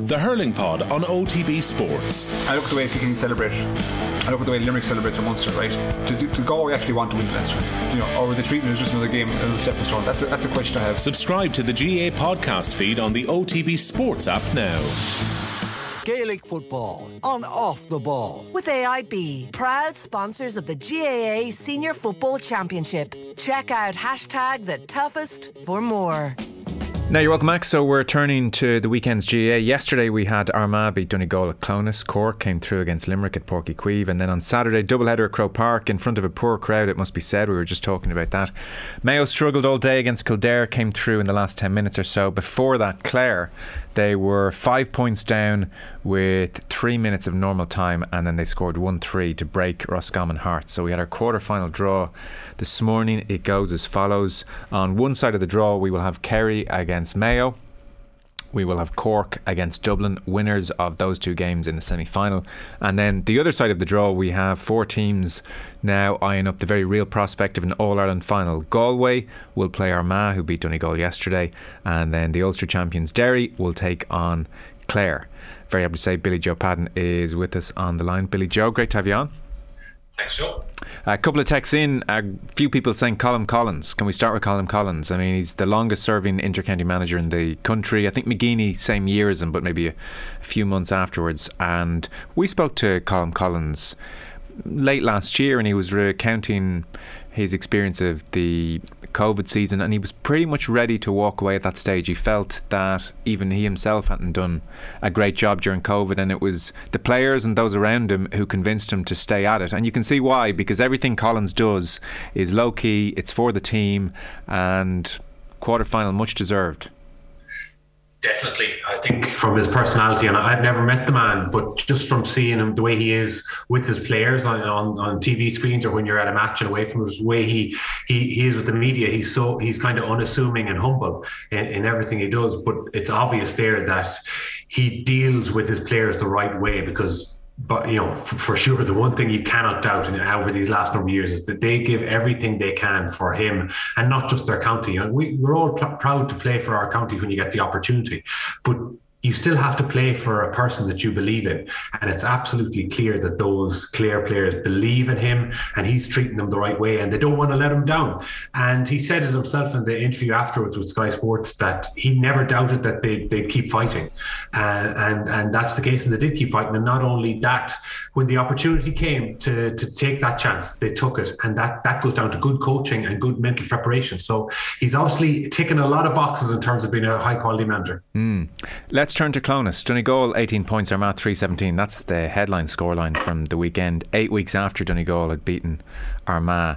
The Hurling Pod on OTB Sports. I look at the way Kilkenny celebrate. I look at the way Limerick celebrate their Munster, right? To, to, to go, we actually want to win the Leinster. You know, or the treatment is just another game, another stepping stone. That's a, that's a question I have. Subscribe to the GAA podcast feed on the OTB Sports app now. Gaelic football on off the ball. With AIB, proud sponsors of the GAA Senior Football Championship. Check out hashtag the toughest for more. Now you're welcome back. So we're turning to the weekend's GAA. Yesterday we had Armagh beat Donegal at Clones. Cork came through against Limerick at Uí Chaoimh. And then on Saturday, doubleheader at Croke Park in front of a poor crowd, it must be said. We were just talking about that. Mayo struggled all day against Kildare, came through in the last 10 minutes or so. Before that, Clare they were five points down with three minutes of normal time, and then they scored 1 3 to break Roscommon Hearts. So we had our quarter final draw this morning. It goes as follows On one side of the draw, we will have Kerry against Mayo. We will have Cork against Dublin, winners of those two games in the semi final. And then the other side of the draw, we have four teams now eyeing up the very real prospect of an All Ireland final. Galway will play Armagh, who beat Donegal yesterday. And then the Ulster champions Derry will take on Clare. Very happy to say Billy Joe Padden is with us on the line. Billy Joe, great to have you on. Joe. A couple of texts in. A few people saying Colm Collins. Can we start with Colm Collins? I mean, he's the longest serving intercounty manager in the country. I think McGeeney, same year as him, but maybe a few months afterwards. And we spoke to Colm Collins late last year, and he was recounting his experience of the COVID season, and he was pretty much ready to walk away at that stage. He felt that even he himself hadn't done a great job during COVID, and it was the players and those around him who convinced him to stay at it. And you can see why, because everything Collins does is low key, it's for the team, and quarter final much deserved. Definitely, I think from his personality, and I've never met the man, but just from seeing him, the way he is with his players on, on, on TV screens or when you're at a match and away from his way he he he is with the media, he's so he's kind of unassuming and humble in, in everything he does. But it's obvious there that he deals with his players the right way because but you know, for, for, sure, the one thing you cannot doubt in, over these last number of years is that they give everything they can for him, and not just their county. And we, we're all pl- proud to play for our county when you get the opportunity, but you still have to play for a person that you believe in. And it's absolutely clear that those Clare players believe in him and he's treating them the right way and they don't want to let him down. And he said it himself in the interview afterwards with Sky Sports that he never doubted that they'd, they'd keep fighting. Uh, and, and that's the case, and they did keep fighting. And not only that, when the opportunity came to, to take that chance, they took it. And that, that goes down to good coaching and good mental preparation. So he's obviously ticking a lot of boxes in terms of being a high quality manager. Mm. Let's Let's turn to Clones. Donegal, 18 points, Armagh 317. That's the headline scoreline from the weekend. Eight weeks after Donegal had beaten Armagh.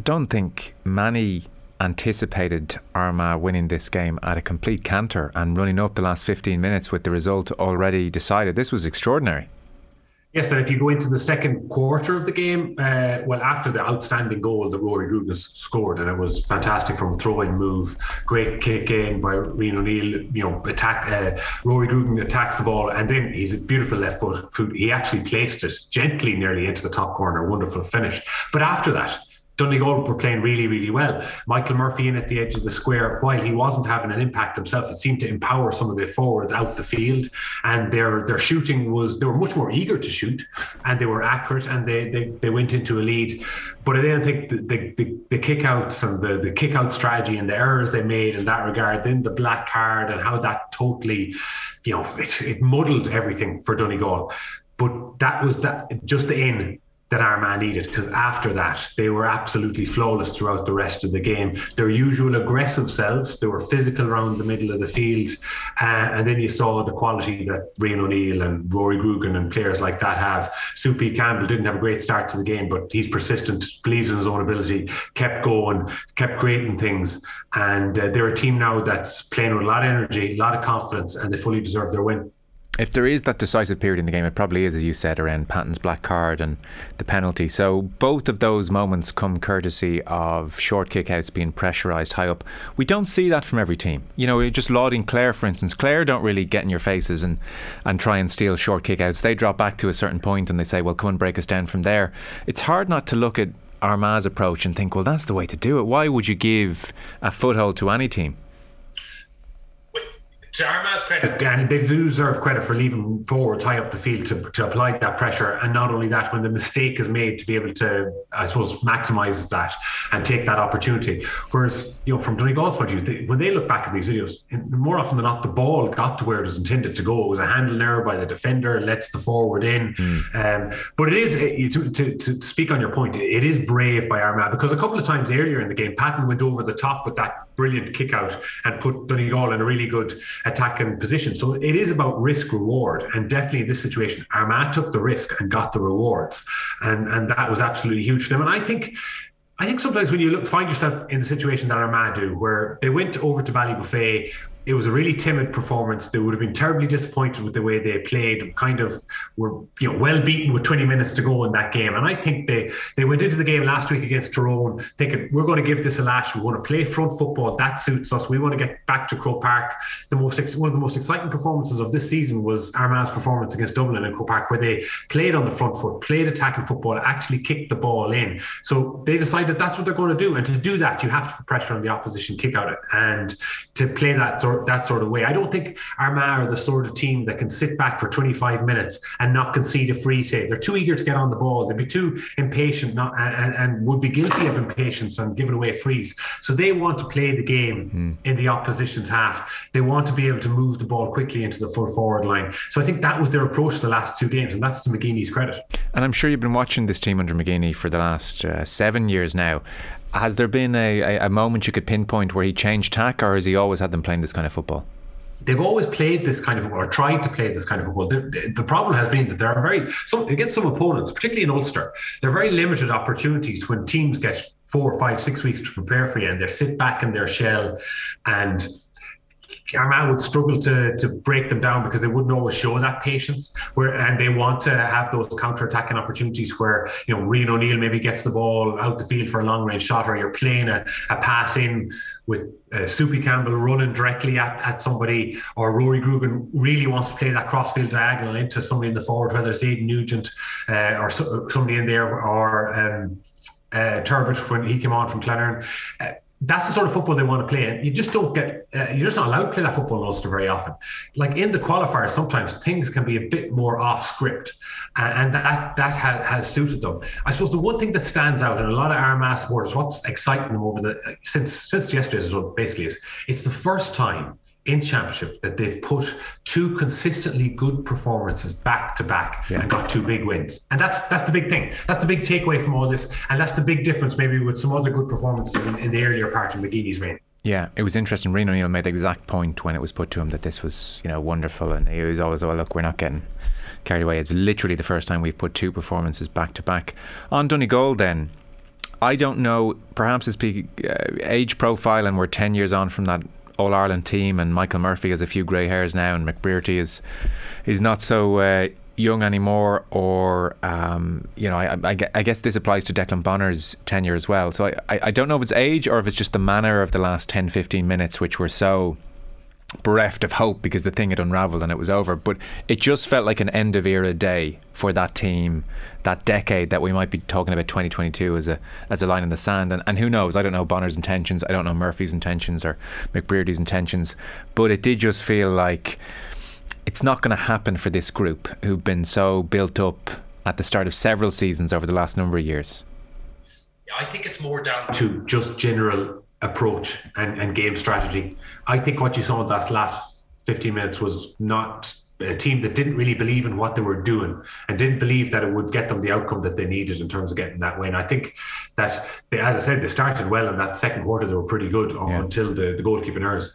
Don't think many anticipated Armagh winning this game at a complete canter and running up the last 15 minutes with the result already decided. This was extraordinary. Yes, and if you go into the second quarter of the game, uh, well, after the outstanding goal that Rory Grugan scored, and it was fantastic from a throwing move, great kick in by Rian O'Neill. You know, attack uh, Rory Grugan attacks the ball, and then he's a beautiful left foot. He actually placed it gently, nearly into the top corner. Wonderful finish. But after that, Donegal were playing really, really well. Michael Murphy in at the edge of the square, while he wasn't having an impact himself, it seemed to empower some of the forwards out the field. And their their shooting was they were much more eager to shoot, and they were accurate, and they they, they went into a lead. But I didn't think the the, the, the kick outs and the the kick out strategy and the errors they made in that regard, then the black card and how that totally, you know, it, it muddled everything for Donegal. But that was that just the in that Armagh needed because after that they were absolutely flawless throughout the rest of the game. Their usual aggressive selves, they were physical around the middle of the field, uh, and then you saw the quality that Rian O'Neill and Rory Grugan and players like that have. Soupy Campbell didn't have a great start to the game, but he's persistent, believes in his own ability, kept going, kept creating things, and uh, they're a team now that's playing with a lot of energy, a lot of confidence, and they fully deserve their win if there is that decisive period in the game, it probably is, as you said, around Patton's black card and the penalty. So both of those moments come courtesy of short kickouts being pressurised high up. We don't see that from every team. You know, just lauding Clare, for instance. Clare don't really get in your faces and, and try and steal short kickouts. They drop back to a certain point and they say, well, come and break us down from there. It's hard not to look at Armagh's approach and think, well, that's the way to do it. Why would you give a foothold to any team? To Armagh's credit, and they do deserve credit for leaving forwards high up the field to, to apply that pressure. And not only that, when the mistake is made, to be able to, I suppose, maximise that and take that opportunity. Whereas, you know, from Donegal's point of view, they, when they look back at these videos, more often than not, the ball got to where it was intended to go. It was a handling error by the defender, lets the forward in. Mm. Um, but it is, to, to, to, speak on your point, it is brave by Armagh because a couple of times earlier in the game, Patton went over the top with that brilliant kick out and put Donegal in a really good attacking position. So it is about risk reward. And definitely in this situation, Armagh took the risk and got the rewards. And and that was absolutely huge for them. And I think I think sometimes when you look, find yourself in the situation that Armagh do, where they went over to Ballybofey it was a really timid performance. They would have been terribly disappointed with the way they played. Kind of were you know well beaten with 20 minutes to go in that game. And I think they they went into the game last week against Tyrone thinking we're going to give this a lash. We want to play front football. That suits us. We want to get back to Croke Park. The most one of the most exciting performances of this season was Armagh's performance against Dublin in Croke Park, where they played on the front foot, played attacking football, actually kicked the ball in. So they decided that's what they're going to do. And to do that, you have to put pressure on the opposition, kick out it, and to play that sort sort that sort of way. I don't think Armagh are the sort of team that can sit back for 25 minutes and not concede a free save. They're too eager to get on the ball. They'd be too impatient, not and, and would be guilty of impatience and giving away frees. So they want to play the game mm. in the opposition's half. They want to be able to move the ball quickly into the full forward line. So I think that was their approach the last two games, and that's to McGeeney's credit. And I'm sure you've been watching this team under McGeeney for the last uh, seven years now. Has there been a, a, moment you could pinpoint where he changed tack, or has he always had them playing this kind of football? they've always played this kind of or tried to play this kind of football. The, the, problem has been that there are very some against some opponents, particularly in Ulster, there are very limited opportunities when teams get four, five, six weeks to prepare for you, and they sit back in their shell and Armagh would struggle to to break them down because they wouldn't always show that patience. Where and they want to have those counter attacking opportunities where you know Rian O'Neill maybe gets the ball out the field for a long range shot, or you're playing a, a pass in with uh, Soupy Campbell running directly at, at somebody, or Rory Grugan really wants to play that crossfield diagonal into somebody in the forward, whether it's Aidan Nugent uh, or so, somebody in there, or um, uh, Turbot when he came on from Clonerne. Uh, that's the sort of football they want to play. And you just don't get, uh, you're just not allowed to play that football in Ulster very often. Like in the qualifiers, sometimes things can be a bit more off script, and that that ha- has suited them. I suppose the one thing that stands out, in a lot of Armagh supporters, what's exciting them over the since since yesterday's result, basically is it's the first time in championship that they've put two consistently good performances back to back and got two big wins and that's that's the big thing that's the big takeaway from all this and that's the big difference maybe with some other good performances in, in the earlier part of McGeeney's reign yeah, it was interesting. Rian O'Neill made the exact point when it was put to him that this was, you know, wonderful, and he was always, "Oh, look, we're not getting carried away." It's literally the first time we've put two performances back to back. On Donegal, then, I don't know. Perhaps his peak, uh, age profile, and we're ten years on from that all Ireland team, and Michael Murphy has a few grey hairs now, and McBrearty is is not so uh, young anymore. Or um, you know, I, I, I, guess this applies to Declan Bonner's tenure as well. So I, I don't know if it's age or if it's just the manner of the last 10, 15 minutes, which were so bereft of hope because the thing had unravelled and it was over. But it just felt like an end of era day for that team, that decade that we might be talking about 2022 as a as a line in the sand. And, and who knows? I don't know Bonner's intentions. I don't know Murphy's intentions or McBrearty's intentions. But it did just feel like it's not going to happen for this group who've been so built up at the start of several seasons over the last number of years. I think it's more down to just general approach and, and game strategy. I think what you saw in that last 15 minutes was not a team that didn't really believe in what they were doing and didn't believe that it would get them the outcome that they needed in terms of getting that win. I think that, they, as I said, they started well in that second quarter. They were pretty good yeah. until the, the goalkeeping errors.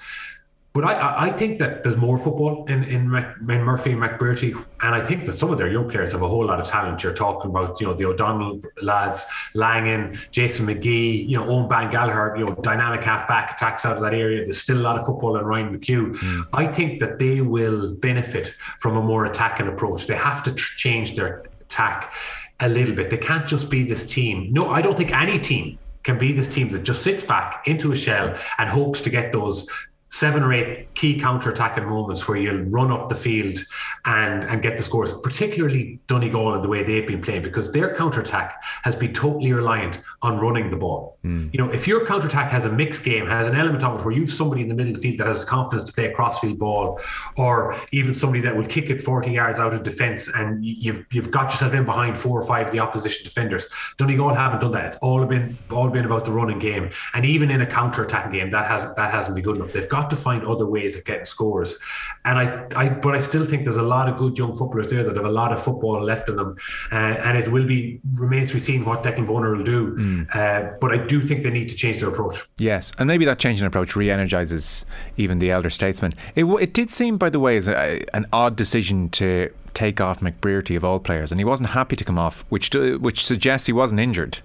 But I, I think that there's more football in, in, in Murphy and McBrearty, and I think that some of their young players have a whole lot of talent. You're talking about, you know, the O'Donnell lads, Langan, Jason McGee, you know, Owen Ban Gallagher, you know, dynamic halfback attacks out of that area. There's still a lot of football in Ryan McHugh. Mm. I think that they will benefit from a more attacking approach. They have to tr- change their attack a little bit. They can't just be this team. No, I don't think any team can be this team that just sits back into a shell and hopes to get those seven or eight key counter attacking moments where you'll run up the field and and get the scores, particularly Donegal and the way they've been playing, because their counter attack has been totally reliant on running the ball. Mm. You know, if your counter attack has a mixed game, has an element of it where you've somebody in the middle of the field that has the confidence to play a crossfield ball, or even somebody that will kick it 40 yards out of defence, and you've you've got yourself in behind four or five of the opposition defenders. Donegal haven't done that. It's all been all been about the running game, and even in a counter attacking game, that hasn't that hasn't been good enough. They've got to find other ways of getting scores, and I, I but I still think there's a lot of good young footballers there that have a lot of football left in them, uh, and it will be remains to be seen what Declan Bonner will do. Mm. Uh, but I do think they need to change their approach. Yes, and maybe that change in approach re-energizes even the elder statesmen. It, it did seem, by the way, as a, an odd decision to take off McBrearty of all players, and he wasn't happy to come off, which which suggests he wasn't injured.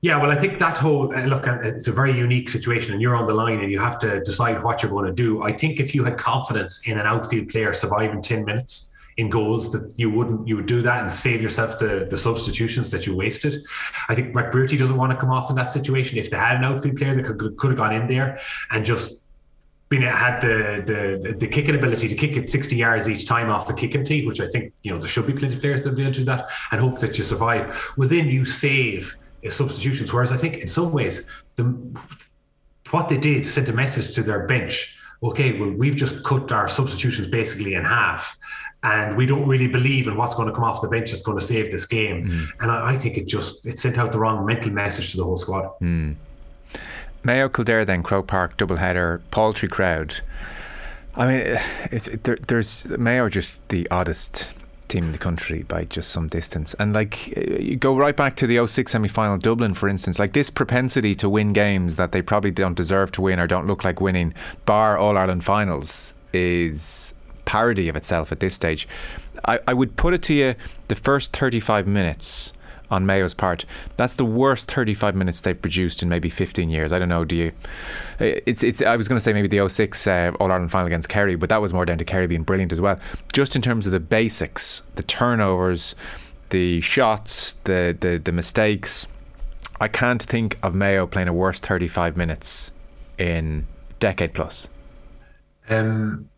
Yeah, well, I think that whole uh, look, uh, it's a very unique situation, and you're on the line, and you have to decide what you're going to do. I think if you had confidence in an outfield player surviving ten minutes in goals, that you wouldn't, you would do that and save yourself the the substitutions that you wasted. I think McBrearty doesn't want to come off in that situation. If they had an outfield player that could could have gone in there and just been had the, the the kicking ability to kick it 60 yards each time off the kicking tee, which I think you know there should be plenty of players that will do that, and hope that you survive. Well, then you save substitutions. Whereas I think in some ways, the, what they did sent a message to their bench. Okay, well, we've just cut our substitutions basically in half, and we don't really believe in what's going to come off the bench that's going to save this game. Mm. And I, I, think it just it sent out the wrong mental message to the whole squad. Mm. Mayo Kildare then Croke Park doubleheader, paltry crowd. I mean, it's there, there's Mayo just the oddest team in the country by just some distance. And like you go right back to the 06 semi final Dublin, for instance, like this propensity to win games that they probably don't deserve to win or don't look like winning, bar All Ireland finals, is parody of itself at this stage. I, I would put it to you the first 35 minutes on Mayo's part. That's the worst 35 minutes they've produced in maybe 15 years. I don't know. Do you? It's it's. I was going to say maybe the 06 uh, All Ireland final against Kerry, but that was more down to Kerry being brilliant as well. Just in terms of the basics, the turnovers, the shots, the the the mistakes. I can't think of Mayo playing a worse 35 minutes in decade plus. Um,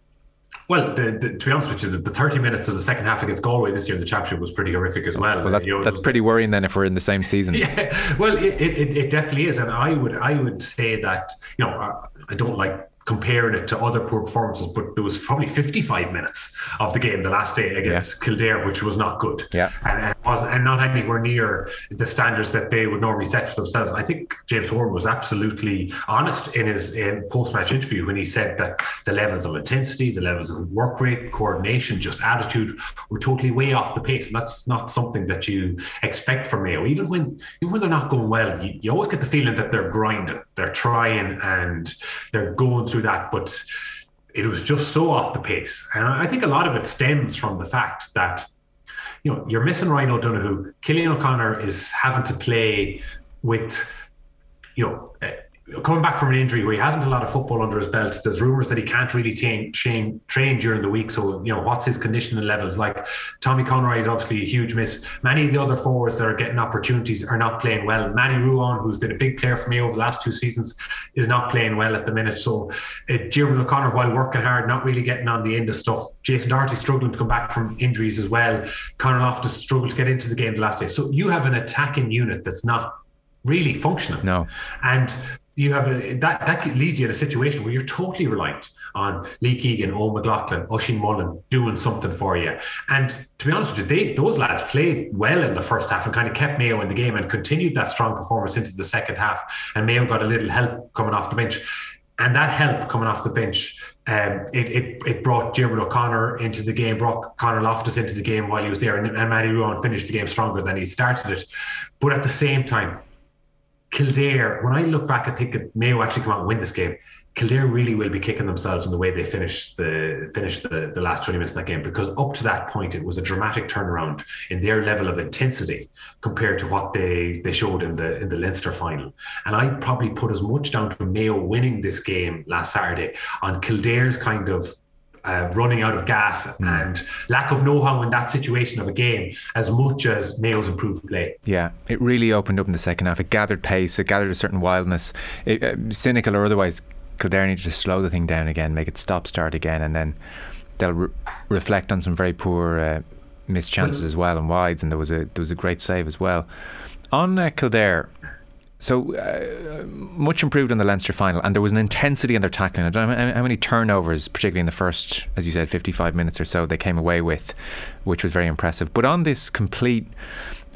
well, the, the, to be honest with you, the, the, 30 minutes of the second half against Galway this year, in the championship was pretty horrific as well. Well, that's, you know, that's was, pretty worrying then if we're in the same season. Yeah, well, it, it, it, definitely is, and I would I would say that you know I, I don't like comparing it to other poor performances, but there was probably 55 minutes of the game the last day against yeah. Kildare, which was not good. Yeah. And, and, was, and not anywhere near the standards that they would normally set for themselves. I think James Horan was absolutely honest in his in post match interview when he said that the levels of intensity, the levels of work rate, coordination, just attitude were totally way off the pace. And that's not something that you expect from Mayo. Even when even when they're not going well, you, you always get the feeling that they're grinding, they're trying and they're going through that, but it was just so off the pace. And I think a lot of it stems from the fact that, you know, you're missing Ryan O'Donoghue. Cillian O'Connor is having to play with, you know, coming back from an injury where he hasn't a lot of football under his belt. There's rumours that he can't really train, train, train during the week. So, you know, what's his conditioning levels like? Tommy Conroy is obviously a huge miss. Many of the other forwards that are getting opportunities are not playing well. Matty Ruane, who's been a big player for me over the last two seasons, is not playing well at the minute. So, uh, Diarmuid O'Connor, while working hard, not really getting on the end of stuff. Jason Doherty struggling to come back from injuries as well. Conor Loftus struggled to get into the game the last day. So, you have an attacking unit that's not really functional. No. And you have a that that leads you in a situation where you're totally reliant on Lee Keegan, Eoin McLaughlin, Oisin Mullin doing something for you. And to be honest with you, they those lads played well in the first half and kind of kept Mayo in the game and continued that strong performance into the second half. And Mayo got a little help coming off the bench. And that help coming off the bench, um, it, it it brought Diarmuid O'Connor into the game, brought Conor Loftus into the game while he was there, and, and Matty Ruane finished the game stronger than he started it. But at the same time, Kildare, when I look back I think it Mayo actually come out and win this game, Kildare really will be kicking themselves in the way they finish the finish the, the last 20 minutes of that game because up to that point it was a dramatic turnaround in their level of intensity compared to what they they showed in the in the Leinster final. And I probably put as much down to Mayo winning this game last Saturday on Kildare's kind of uh, running out of gas mm. and lack of know-how in that situation of a game as much as Mayo's improved play. Yeah, it really opened up in the second half. It gathered pace, it gathered a certain wildness. It, uh, cynical or otherwise, Kildare needed to slow the thing down again, make it stop start again, and then they'll re- reflect on some very poor uh, missed chances as well and wides, and there was a there was a great save as well on uh, Kildare. So uh, much improved in the Leinster final, and there was an intensity in their tackling. I don't know how many turnovers, particularly in the first, as you said, 55 minutes or so, they came away with, which was very impressive. But on this complete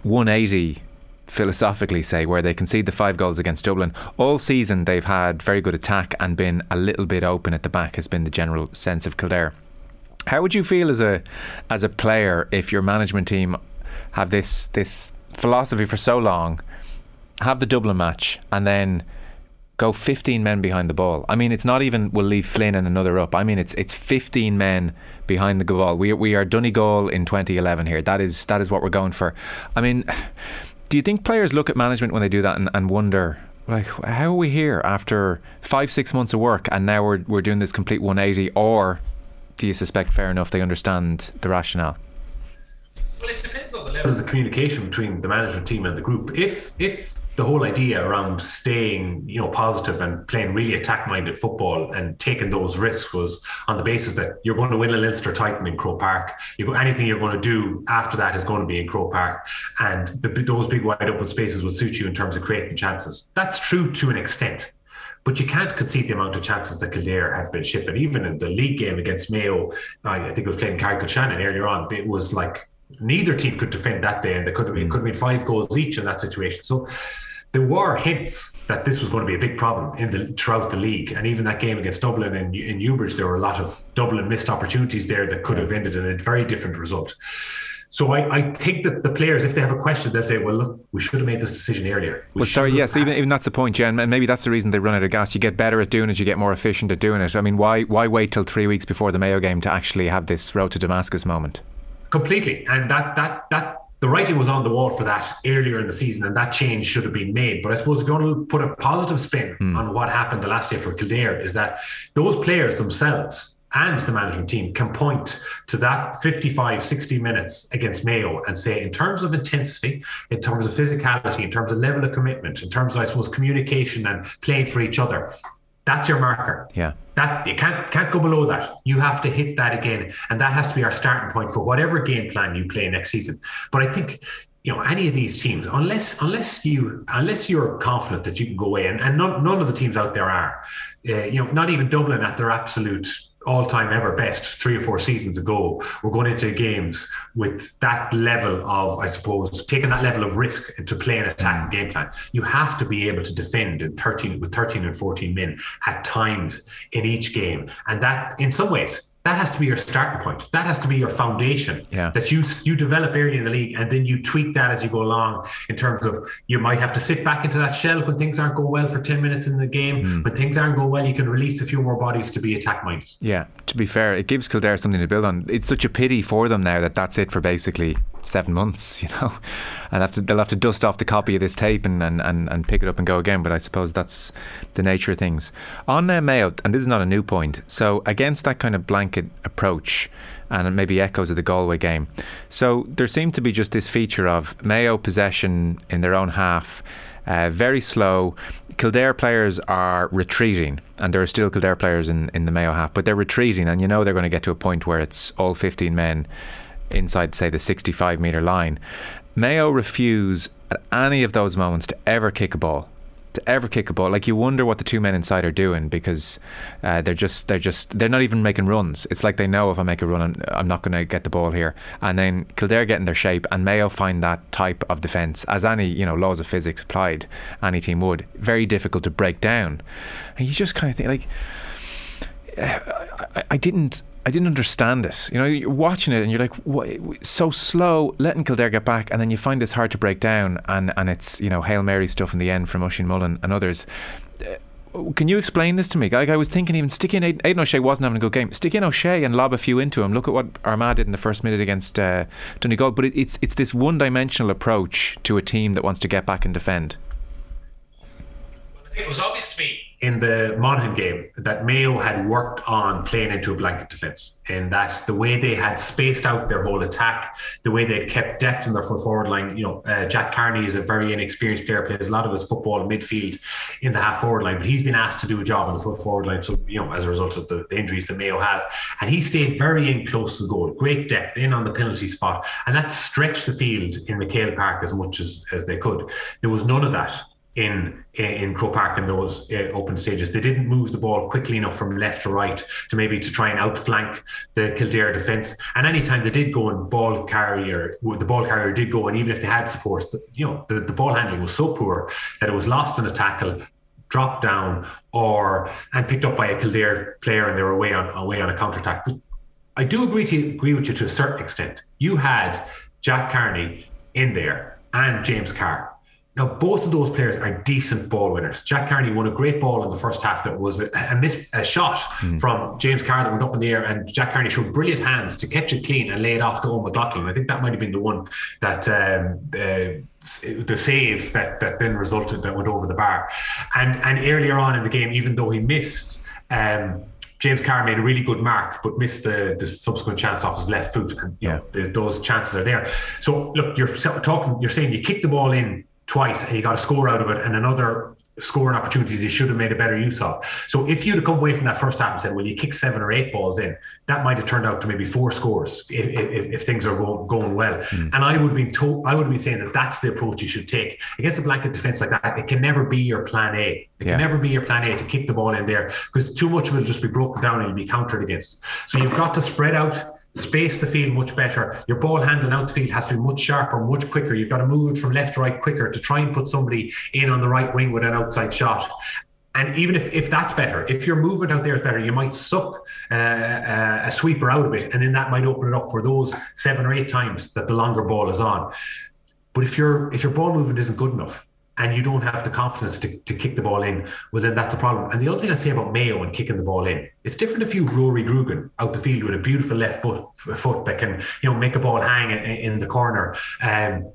180 philosophically say where they concede the five goals against Dublin all season they've had very good attack and been a little bit open at the back has been the general sense of Kildare how would you feel as a as a player if your management team have this this philosophy for so long have the Dublin match and then go 15 men behind the ball. I mean, it's not even we'll leave Flynn and another up. I mean, it's it's 15 men behind the ball. We we are Donegal in 2011 here. That is that is what we're going for. I mean, do you think players look at management when they do that and, and wonder? Like, how are we here after five, six months of work and now we're, we're doing this complete 180? Or do you suspect, fair enough, they understand the rationale? Well, it depends on the levels of communication between the management team and the group. If if the whole idea around staying, you know, positive and playing really attack-minded football and taking those risks was on the basis that you're going to win a Leinster title in Croke Park. You go, anything you're going to do after that is going to be in Croke Park, and the, those big wide open spaces will suit you in terms of creating chances. That's true to an extent. But you can't concede the amount of chances that Kildare have been shipping. Even in the league game against Mayo, I think it was playing Carrick-on-Shannon earlier on, it was like neither team could defend that day, and they could have been, hmm. could have been five goals each in that situation. So there were hints that this was going to be a big problem in the throughout the league, and even that game against Dublin in, in Newbridge, there were a lot of Dublin missed opportunities there that could have ended in a very different result. So I, I think that the players, if they have a question, they'll say, "Well, look, we should have made this decision earlier." We well, sorry, yes, even, even that's the point, Jen. And maybe that's the reason they run out of gas. You get better at doing it, you get more efficient at doing it. I mean, why why wait till three weeks before the Mayo game to actually have this road to Damascus moment? Completely, and that that that the writing was on the wall for that earlier in the season, and that change should have been made. But I suppose if you want to put a positive spin mm. on what happened the last year for Kildare, is that those players themselves and the management team can point to that 55, 60 minutes against Mayo and say, in terms of intensity, in terms of physicality, in terms of level of commitment, in terms of, I suppose, communication and playing for each other, that's your marker. Yeah. That you can't can't go below that. You have to hit that again, and that has to be our starting point for whatever game plan you play next season. But I think you know any of these teams, unless unless you unless you're confident that you can go away, and, and none, none of the teams out there are, uh, you know, not even Dublin at their absolute all time ever best three or four seasons ago, we're going into games with that level of, I suppose, taking that level of risk to play an attacking game plan. You have to be able to defend in 13 with 13 and 14 men at times in each game. And that, in some ways, that has to be your starting point. That has to be your foundation yeah. that you you develop early in the league, and then you tweak that as you go along. In terms of you might have to sit back into that shell when things aren't going well for ten minutes in the game. Mm. When things aren't going well, you can release a few more bodies to be attack minded. Yeah, to be fair, it gives Kildare something to build on. It's such a pity for them now that that's it for basically seven months, you know, and have to, they'll have to dust off the copy of this tape and, and, and, and pick it up and go again. But I suppose that's the nature of things. On uh, Mayo, and this is not a new point, so against that kind of approach, and maybe echoes of the Galway game. So there seemed to be just this feature of Mayo possession in their own half, uh, very slow. Kildare players are retreating, and there are still Kildare players in, in the Mayo half, but they're retreating, and you know they're going to get to a point where it's all 15 men inside, say, the 65 metre line. Mayo refuse at any of those moments to ever kick a ball. To ever kick a ball, like you wonder what the two men inside are doing because uh, they're just they're just they're not even making runs. It's like they know if I make a run, I'm not going to get the ball here. And then Kildare get in their shape, and Mayo find that type of defence as any you know laws of physics applied, any team would very difficult to break down. And you just kind of think like I, I didn't I didn't understand it. You know, you're watching it and you're like, what, so slow, letting Kildare get back, and then you find this hard to break down, and, and it's, you know, Hail Mary stuff in the end from Oisin Mullin and others. Uh, can you explain this to me? Like I was thinking, even stick in Aidan O'Shea wasn't having a good game. Stick in O'Shea and lob a few into him. Look at what Armagh did in the first minute against uh, Donegal. But it, it's it's this one-dimensional approach to a team that wants to get back and defend It was obvious to me in the Monaghan game that Mayo had worked on playing into a blanket defence, and that the way they had spaced out their whole attack, the way they kept depth in their full forward line. You know, uh, Jack Carney is a very inexperienced player, plays a lot of his football in midfield in the half forward line, but he's been asked to do a job in the full forward line. So, you know, as a result of the, the injuries that Mayo have, and he stayed very in close to the goal, great depth in on the penalty spot, and that stretched the field in MacHale Park as much as, as they could. There was none of that in in Croke Park in those uh, open stages. They didn't move the ball quickly enough from left to right to maybe to try and outflank the Kildare defence. And anytime they did go and ball carrier, the ball carrier did go, and even if they had support, you know, the, the ball handling was so poor that it was lost in a tackle, dropped down, or and picked up by a Kildare player, and they were away on away on a counter attack. I do agree to agree with you to a certain extent. You had Jack Carney in there and James Carr now, both of those players are decent ball winners. Jack Carney won a great ball in the first half that was a, a, miss, a shot mm. from James Carr that went up in the air, and Jack Carney showed brilliant hands to catch it clean and lay it off to Owen McLaughlin. I think that might have been the one that um, uh, the save that that then resulted that went over the bar. And and earlier on in the game, even though he missed. Um, James Carr made a really good mark, but missed the, the subsequent chance off his left foot, and yeah. Know, those chances are there. So look, you're talking, you're saying you kick the ball in twice and he got a score out of it and another scoring opportunities he should have made a better use of. So if you'd have come away from that first half and said, well, you kick seven or eight balls in, that might have turned out to maybe four scores if, if, if things are going, going well. Mm. And I would be told, I would be saying that that's the approach you should take against a blanket defense like that. It can never be your plan A. It yeah. can never be your plan A to kick the ball in there because too much will just be broken down and you'll be countered against. So you've got to spread out space the field much better. Your ball handling out the field has to be much sharper, much quicker. You've got to move it from left to right quicker to try and put somebody in on the right wing with an outside shot. And even if, if that's better, if your movement out there is better, you might suck uh, uh, a sweeper out of it, and then that might open it up for those seven or eight times that the longer ball is on. But if your if your ball movement isn't good enough, and you don't have the confidence to, to kick the ball in, well, then that's a problem. And the other thing I say about Mayo and kicking the ball in, it's different if you Rory Grugan out the field with a beautiful left foot, foot that can, you know, make a ball hang in, in the corner. Um,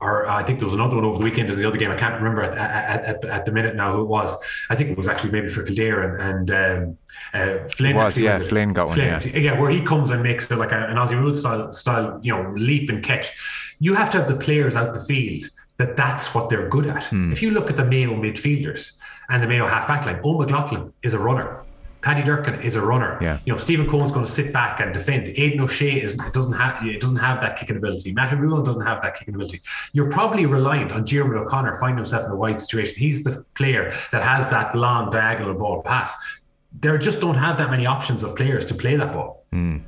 or I think there was another one over the weekend in the other game. I can't remember at, at, at, at, the minute now who it was. I think it was actually maybe for Kildare and, and um, uh, Flynn. It was yeah, was Flynn got Flynn, one. Yeah. yeah, where he comes and makes like a, an Aussie rule style style, you know, leap and catch. You have to have the players out the field that that's what they're good at. Mm. If you look at the Mayo midfielders and the Mayo half back line, Owen McLaughlin is a runner. Paddy Durcan is a runner. Yeah. You know, Stephen Coen's going to sit back and defend. Aidan O'Shea is doesn't have it doesn't have that kicking ability. Matty Ruane doesn't have that kicking ability. You're probably reliant on Diarmuid O'Connor finding himself in a wide situation. He's the player that has that long diagonal ball pass. There just don't have that many options of players to play that ball. Mm.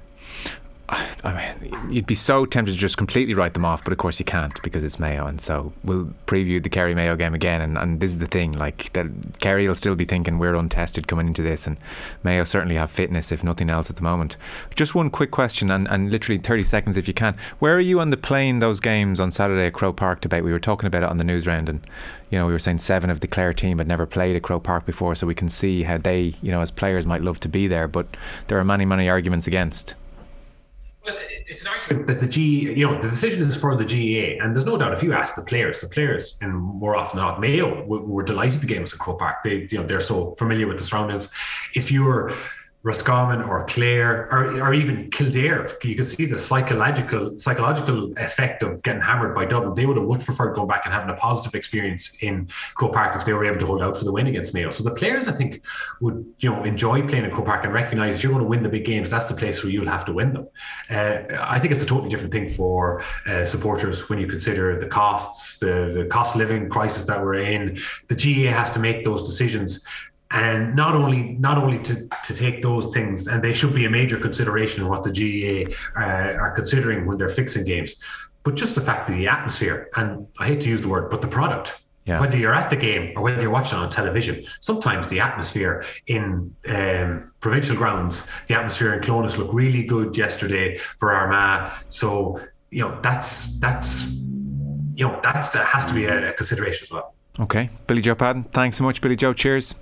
I mean, you'd be so tempted to just completely write them off, but of course you can't because it's Mayo. And so we'll preview the Kerry Mayo game again. And, and this is the thing, like that Kerry will still be thinking we're untested coming into this, and Mayo certainly have fitness, if nothing else, at the moment. Just one quick question, and, and literally 30 seconds if you can. Where are you on the playing those games on Saturday at Croke Park debate? We were talking about it on the news round, and you know we were saying seven of the Clare team had never played at Croke Park before, so we can see how they, you know, as players might love to be there, but there are many, many arguments against. Well, it's an argument that the G, you know, the decision is for the GAA, and there's no doubt if you ask the players, the players, and more often than not, Mayo were, were delighted the game was at Croke Park. They, you know, they're so familiar with the surroundings. If you're Roscommon or Clare or, or even Kildare, you can see the psychological psychological effect of getting hammered by Dublin. They would have much preferred going back and having a positive experience in Croke Park if they were able to hold out for the win against Mayo. So the players, I think, would you know enjoy playing in Croke Park and recognise if you're going to win the big games, that's the place where you'll have to win them. Uh, I think it's a totally different thing for uh, supporters when you consider the costs, the the cost of living crisis that we're in. The GAA has to make those decisions and not only not only to, to take those things and they should be a major consideration in what the GAA uh, are considering when they're fixing games but just the fact that the atmosphere and I hate to use the word but the product yeah. whether you're at the game or whether you're watching on television sometimes the atmosphere in um, provincial grounds the atmosphere in Clones looked really good yesterday for Armagh. So you know that's that's you know that's that has to be a, a consideration as well. Okay. Billy Joe Padden thanks so much Billy Joe. Cheers